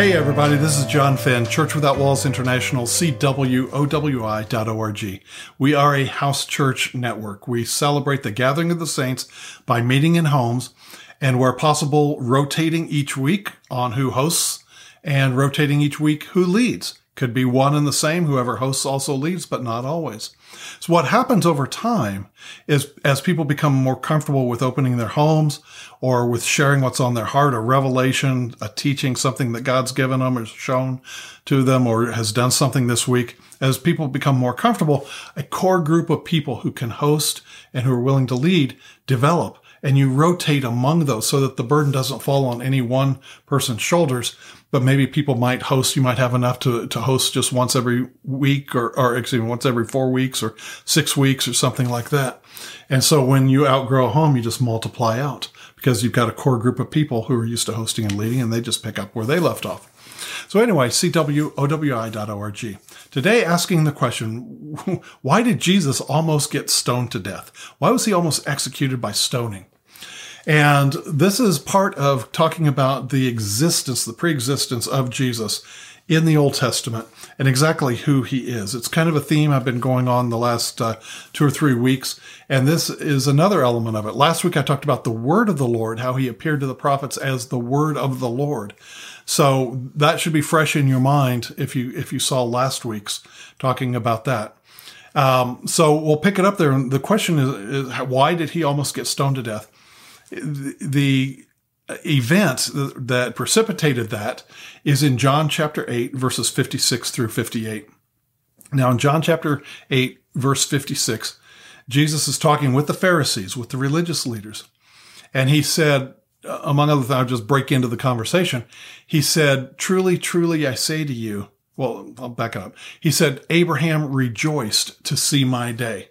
Hey, everybody, this is John Fenn, Church Without Walls International, CWOWI.org. We are a house church network. We celebrate the gathering of the saints by meeting in homes and, where possible, rotating each week on who hosts and rotating each week who leads. Could be one and the same. Whoever hosts also leads, but not always. So what happens over time is as people become more comfortable with opening their homes or with sharing what's on their heart, a revelation, a teaching, something that God's given them or shown to them or has done something this week, as people become more comfortable, a core group of people who can host and who are willing to lead develop and you rotate among those so that the burden doesn't fall on any one person's shoulders, but maybe people might host, you might have enough to, to host just once every week or, or excuse me, once every four weeks or six weeks or something like that. And so when you outgrow a home, you just multiply out because you've got a core group of people who are used to hosting and leading and they just pick up where they left off. So anyway, cwowi.org. Today asking the question, why did Jesus almost get stoned to death? Why was he almost executed by stoning? And this is part of talking about the existence, the pre-existence of Jesus in the Old Testament and exactly who he is. It's kind of a theme I've been going on the last uh, two or three weeks. And this is another element of it. Last week I talked about the word of the Lord, how he appeared to the prophets as the word of the Lord. So that should be fresh in your mind if you, if you saw last week's talking about that. Um, so we'll pick it up there. And the question is, is, why did he almost get stoned to death? The event that precipitated that is in John chapter 8, verses 56 through 58. Now, in John chapter 8, verse 56, Jesus is talking with the Pharisees, with the religious leaders. And he said, among other things, I'll just break into the conversation. He said, Truly, truly, I say to you, well, I'll back up. He said, Abraham rejoiced to see my day.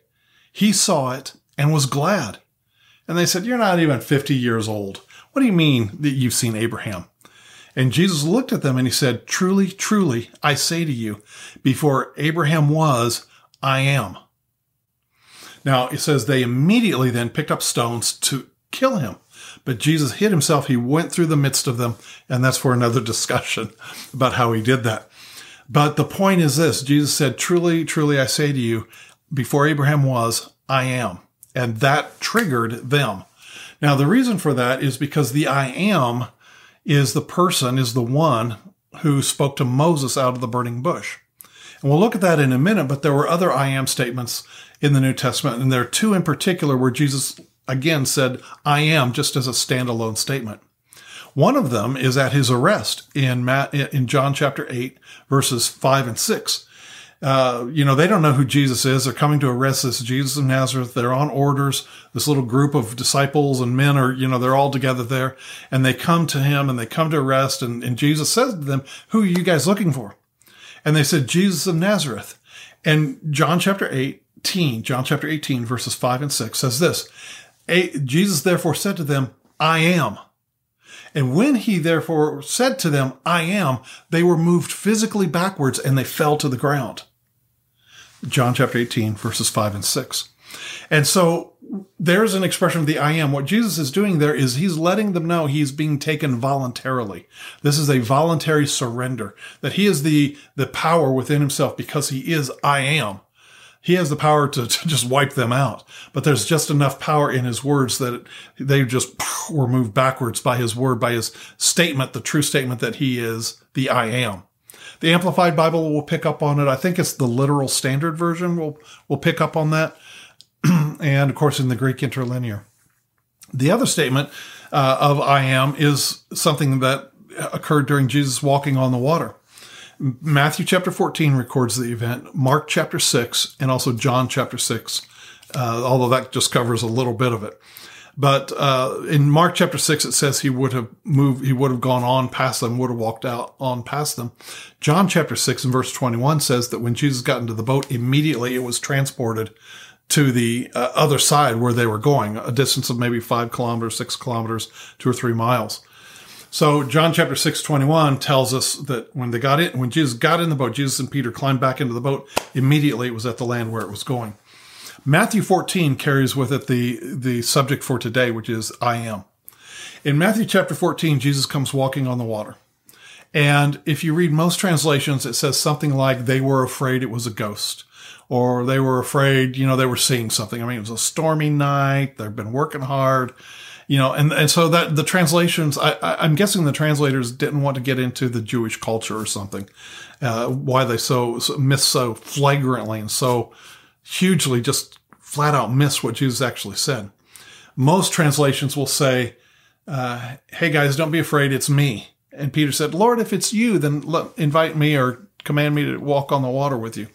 He saw it and was glad. And they said, You're not even 50 years old. What do you mean that you've seen Abraham? And Jesus looked at them and he said, Truly, truly, I say to you, before Abraham was, I am. Now it says they immediately then picked up stones to kill him. But Jesus hid himself. He went through the midst of them. And that's for another discussion about how he did that. But the point is this Jesus said, Truly, truly, I say to you, before Abraham was, I am. And that triggered them. Now, the reason for that is because the I am is the person, is the one who spoke to Moses out of the burning bush. And we'll look at that in a minute, but there were other I am statements in the New Testament. And there are two in particular where Jesus again said, I am, just as a standalone statement. One of them is at his arrest in, Matt, in John chapter 8, verses 5 and 6. Uh, you know, they don't know who Jesus is. They're coming to arrest this Jesus of Nazareth. They're on orders. This little group of disciples and men are, you know, they're all together there and they come to him and they come to arrest. And, and Jesus says to them, who are you guys looking for? And they said, Jesus of Nazareth. And John chapter 18, John chapter 18, verses 5 and 6 says this Jesus therefore said to them, I am. And when he therefore said to them, I am, they were moved physically backwards and they fell to the ground. John chapter 18, verses 5 and 6. And so there's an expression of the I am. What Jesus is doing there is he's letting them know he's being taken voluntarily. This is a voluntary surrender, that he is the, the power within himself because he is I am. He has the power to, to just wipe them out, but there's just enough power in his words that they just were moved backwards by his word, by his statement, the true statement that he is the I am. The Amplified Bible will pick up on it. I think it's the literal standard version will will pick up on that, and of course in the Greek interlinear. The other statement uh, of "I am" is something that occurred during Jesus walking on the water. Matthew chapter 14 records the event, Mark chapter 6, and also John chapter 6, uh, although that just covers a little bit of it. But uh, in Mark chapter six, it says he would have moved, he would have gone on past them, would have walked out on past them. John chapter six and verse 21 says that when Jesus got into the boat, immediately it was transported to the uh, other side where they were going, a distance of maybe five kilometers, six kilometers, two or three miles. So John chapter 6, 21 tells us that when they got in, when Jesus got in the boat, Jesus and Peter climbed back into the boat. Immediately it was at the land where it was going. Matthew 14 carries with it the, the subject for today, which is I am. In Matthew chapter 14, Jesus comes walking on the water. And if you read most translations, it says something like they were afraid it was a ghost or they were afraid, you know, they were seeing something. I mean, it was a stormy night. They've been working hard, you know, and, and so that the translations, I, I, am guessing the translators didn't want to get into the Jewish culture or something, uh, why they so, so miss so flagrantly and so hugely just flat out miss what Jesus actually said. Most translations will say, uh, Hey guys, don't be afraid. It's me. And Peter said, Lord, if it's you, then let, invite me or command me to walk on the water with you.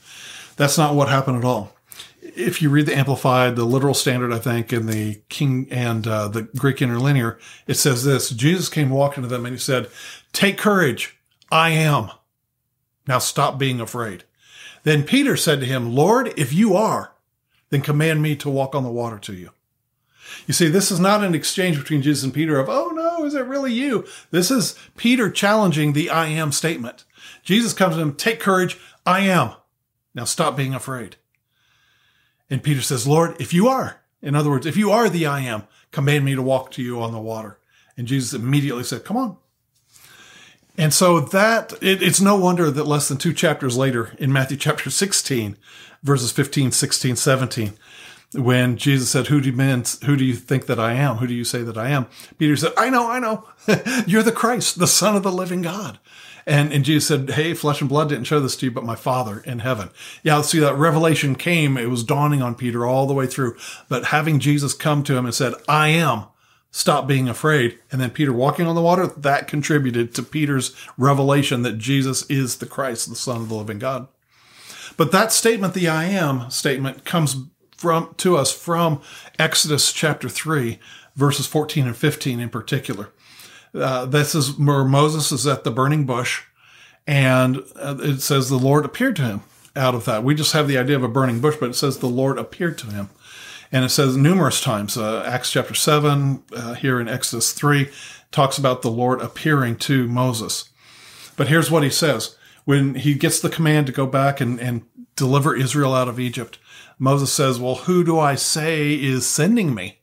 That's not what happened at all. If you read the Amplified, the literal standard, I think, and the King and uh, the Greek interlinear, it says this Jesus came walking to them and he said, Take courage. I am. Now stop being afraid. Then Peter said to him, Lord, if you are, then command me to walk on the water to you. You see, this is not an exchange between Jesus and Peter of, oh no, is it really you? This is Peter challenging the I am statement. Jesus comes to him, take courage, I am. Now stop being afraid. And Peter says, Lord, if you are, in other words, if you are the I am, command me to walk to you on the water. And Jesus immediately said, come on. And so that, it, it's no wonder that less than two chapters later in Matthew chapter 16, verses 15, 16, 17, when Jesus said, who do you mean, who do you think that I am? Who do you say that I am? Peter said, I know, I know. You're the Christ, the son of the living God. And, and Jesus said, Hey, flesh and blood didn't show this to you, but my Father in heaven. Yeah, see that revelation came. It was dawning on Peter all the way through. But having Jesus come to him and said, I am, stop being afraid. And then Peter walking on the water, that contributed to Peter's revelation that Jesus is the Christ, the Son of the living God. But that statement, the I am statement, comes from to us from Exodus chapter 3, verses 14 and 15 in particular. Uh, this is where Moses is at the burning bush, and uh, it says the Lord appeared to him out of that. We just have the idea of a burning bush, but it says the Lord appeared to him. And it says numerous times, uh, Acts chapter 7, uh, here in Exodus 3, talks about the Lord appearing to Moses. But here's what he says. When he gets the command to go back and, and deliver Israel out of Egypt, Moses says, Well, who do I say is sending me?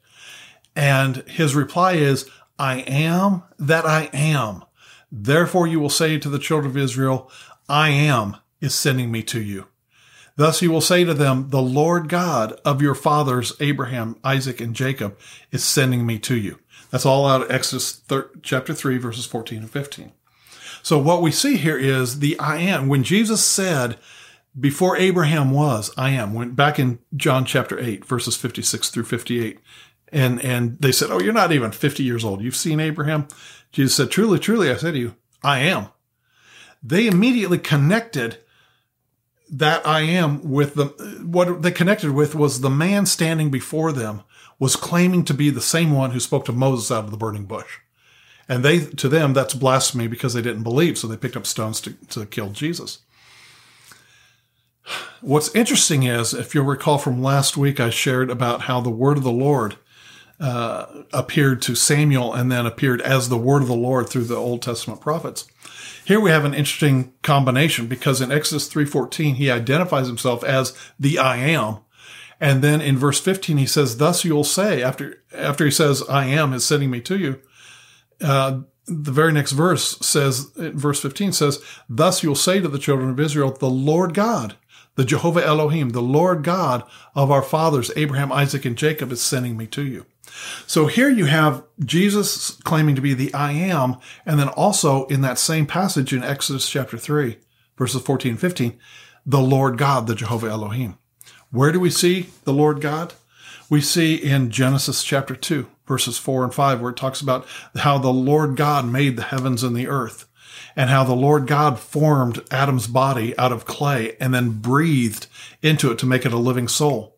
And his reply is, I am that I am. Therefore you will say to the children of Israel, I am is sending me to you. Thus you will say to them, the Lord God of your fathers, Abraham, Isaac, and Jacob is sending me to you. That's all out of Exodus chapter 3, verses 14 and 15. So what we see here is the I am. When Jesus said, before Abraham was, I am, went back in John chapter 8, verses 56 through 58, and, and they said, Oh, you're not even 50 years old. You've seen Abraham? Jesus said, Truly, truly, I say to you, I am. They immediately connected that I am with the, what they connected with was the man standing before them was claiming to be the same one who spoke to Moses out of the burning bush. And they, to them, that's blasphemy because they didn't believe. So they picked up stones to, to kill Jesus. What's interesting is, if you'll recall from last week, I shared about how the word of the Lord uh, appeared to Samuel and then appeared as the word of the Lord through the Old Testament prophets. Here we have an interesting combination because in Exodus 3:14 he identifies himself as the I am. And then in verse 15 he says, "Thus you'll say after after he says I am is sending me to you." Uh, the very next verse says, verse 15 says, Thus you'll say to the children of Israel, the Lord God, the Jehovah Elohim, the Lord God of our fathers, Abraham, Isaac, and Jacob is sending me to you. So here you have Jesus claiming to be the I am, and then also in that same passage in Exodus chapter 3, verses 14 and 15, the Lord God, the Jehovah Elohim. Where do we see the Lord God? We see in Genesis chapter 2, verses 4 and 5, where it talks about how the Lord God made the heavens and the earth, and how the Lord God formed Adam's body out of clay and then breathed into it to make it a living soul.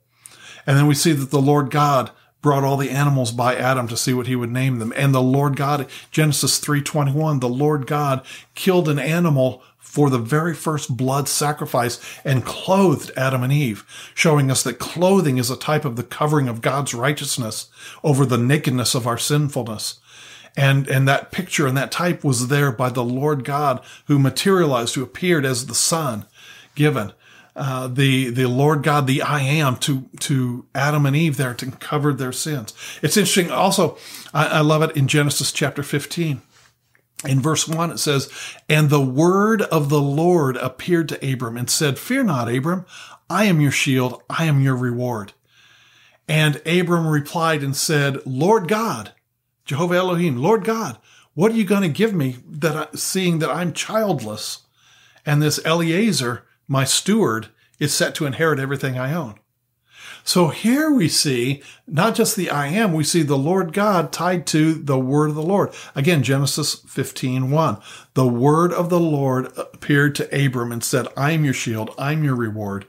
And then we see that the Lord God brought all the animals by Adam to see what he would name them. And the Lord God, Genesis 3:21, the Lord God killed an animal for the very first blood sacrifice and clothed Adam and Eve, showing us that clothing is a type of the covering of God's righteousness over the nakedness of our sinfulness. And, and that picture and that type was there by the Lord God who materialized, who appeared as the Son given uh, the the Lord God, the I am, to to Adam and Eve there to cover their sins. It's interesting. Also, I, I love it in Genesis chapter fifteen. In verse 1, it says, And the word of the Lord appeared to Abram and said, Fear not, Abram, I am your shield, I am your reward. And Abram replied and said, Lord God, Jehovah Elohim, Lord God, what are you going to give me that I, seeing that I'm childless and this Eliezer, my steward, is set to inherit everything I own? So here we see not just the I am, we see the Lord God tied to the word of the Lord. Again, Genesis 15, 1. The word of the Lord appeared to Abram and said, I am your shield, I'm your reward.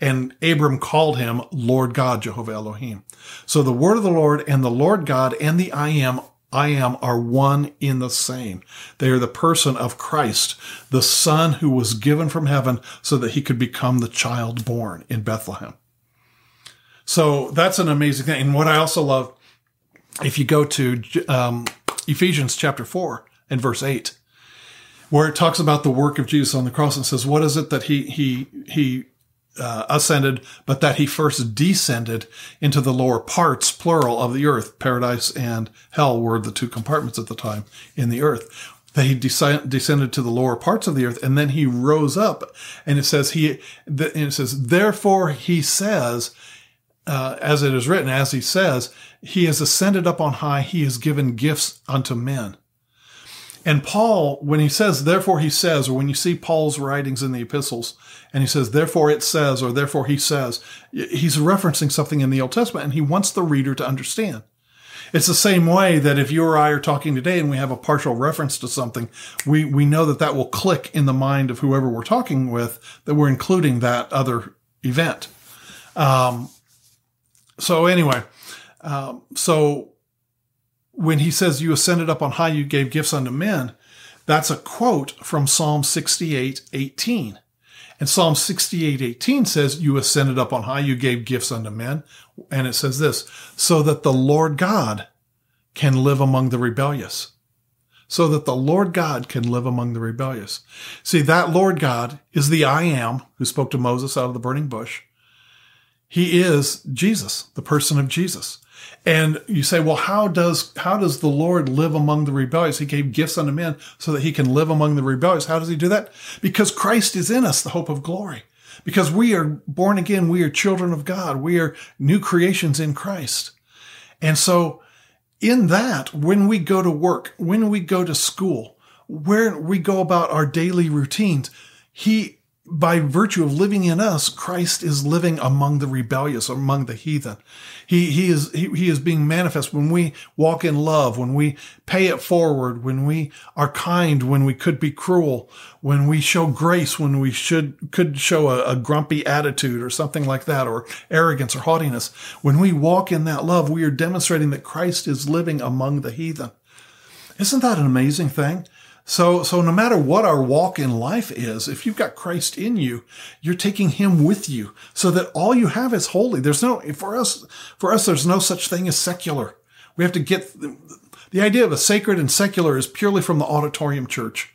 And Abram called him Lord God, Jehovah Elohim. So the word of the Lord and the Lord God and the I am I am are one in the same. They are the person of Christ, the son who was given from heaven so that he could become the child born in Bethlehem. So that's an amazing thing. And what I also love, if you go to um, Ephesians chapter 4 and verse 8, where it talks about the work of Jesus on the cross and says, what is it that he, he, he, uh, ascended, but that he first descended into the lower parts, plural, of the earth. Paradise and hell were the two compartments at the time in the earth that he descended to the lower parts of the earth and then he rose up and it says he and it says therefore he says uh, as it is written, as he says, he has ascended up on high. He has given gifts unto men. And Paul, when he says, therefore he says, or when you see Paul's writings in the epistles, and he says, therefore it says, or therefore he says, he's referencing something in the Old Testament and he wants the reader to understand. It's the same way that if you or I are talking today and we have a partial reference to something, we, we know that that will click in the mind of whoever we're talking with that we're including that other event. Um, so anyway, um, so when he says you ascended up on high, you gave gifts unto men, that's a quote from Psalm 68, 18. And Psalm 68, 18 says, you ascended up on high, you gave gifts unto men. And it says this, so that the Lord God can live among the rebellious. So that the Lord God can live among the rebellious. See, that Lord God is the I am who spoke to Moses out of the burning bush. He is Jesus, the person of Jesus. And you say, well, how does, how does the Lord live among the rebellious? He gave gifts unto men so that he can live among the rebellious. How does he do that? Because Christ is in us, the hope of glory. Because we are born again. We are children of God. We are new creations in Christ. And so in that, when we go to work, when we go to school, where we go about our daily routines, he by virtue of living in us, Christ is living among the rebellious, among the heathen. He, he is, he, he is being manifest when we walk in love, when we pay it forward, when we are kind, when we could be cruel, when we show grace, when we should, could show a, a grumpy attitude or something like that, or arrogance or haughtiness. When we walk in that love, we are demonstrating that Christ is living among the heathen. Isn't that an amazing thing? So, so no matter what our walk in life is, if you've got Christ in you, you're taking him with you so that all you have is holy. There's no, for us, for us, there's no such thing as secular. We have to get the idea of a sacred and secular is purely from the auditorium church.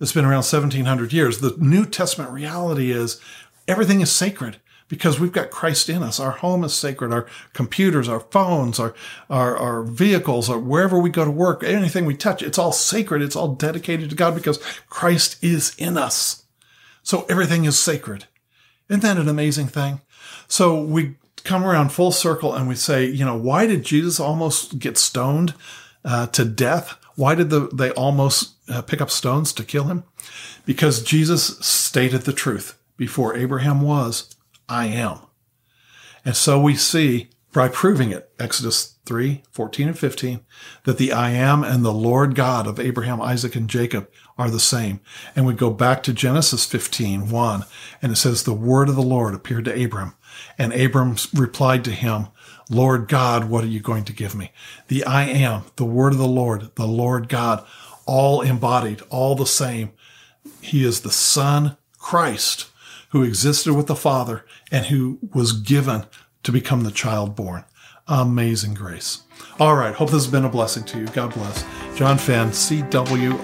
It's been around 1700 years. The New Testament reality is everything is sacred because we've got Christ in us. Our home is sacred. Our computers, our phones, our, our, our vehicles, or wherever we go to work, anything we touch, it's all sacred. It's all dedicated to God because Christ is in us. So everything is sacred. Isn't that an amazing thing? So we come around full circle and we say, you know, why did Jesus almost get stoned uh, to death? Why did the, they almost uh, pick up stones to kill him? Because Jesus stated the truth. Before Abraham was, I am. And so we see by proving it, Exodus 3, 14 and 15, that the I am and the Lord God of Abraham, Isaac, and Jacob are the same. And we go back to Genesis 15, 1, and it says, the word of the Lord appeared to Abram. And Abram replied to him, Lord God, what are you going to give me? The I am, the word of the Lord, the Lord God, all embodied, all the same. He is the Son, Christ, who existed with the Father and who was given to become the child born. Amazing grace. All right. Hope this has been a blessing to you. God bless. John Fenn, CWOWI.org.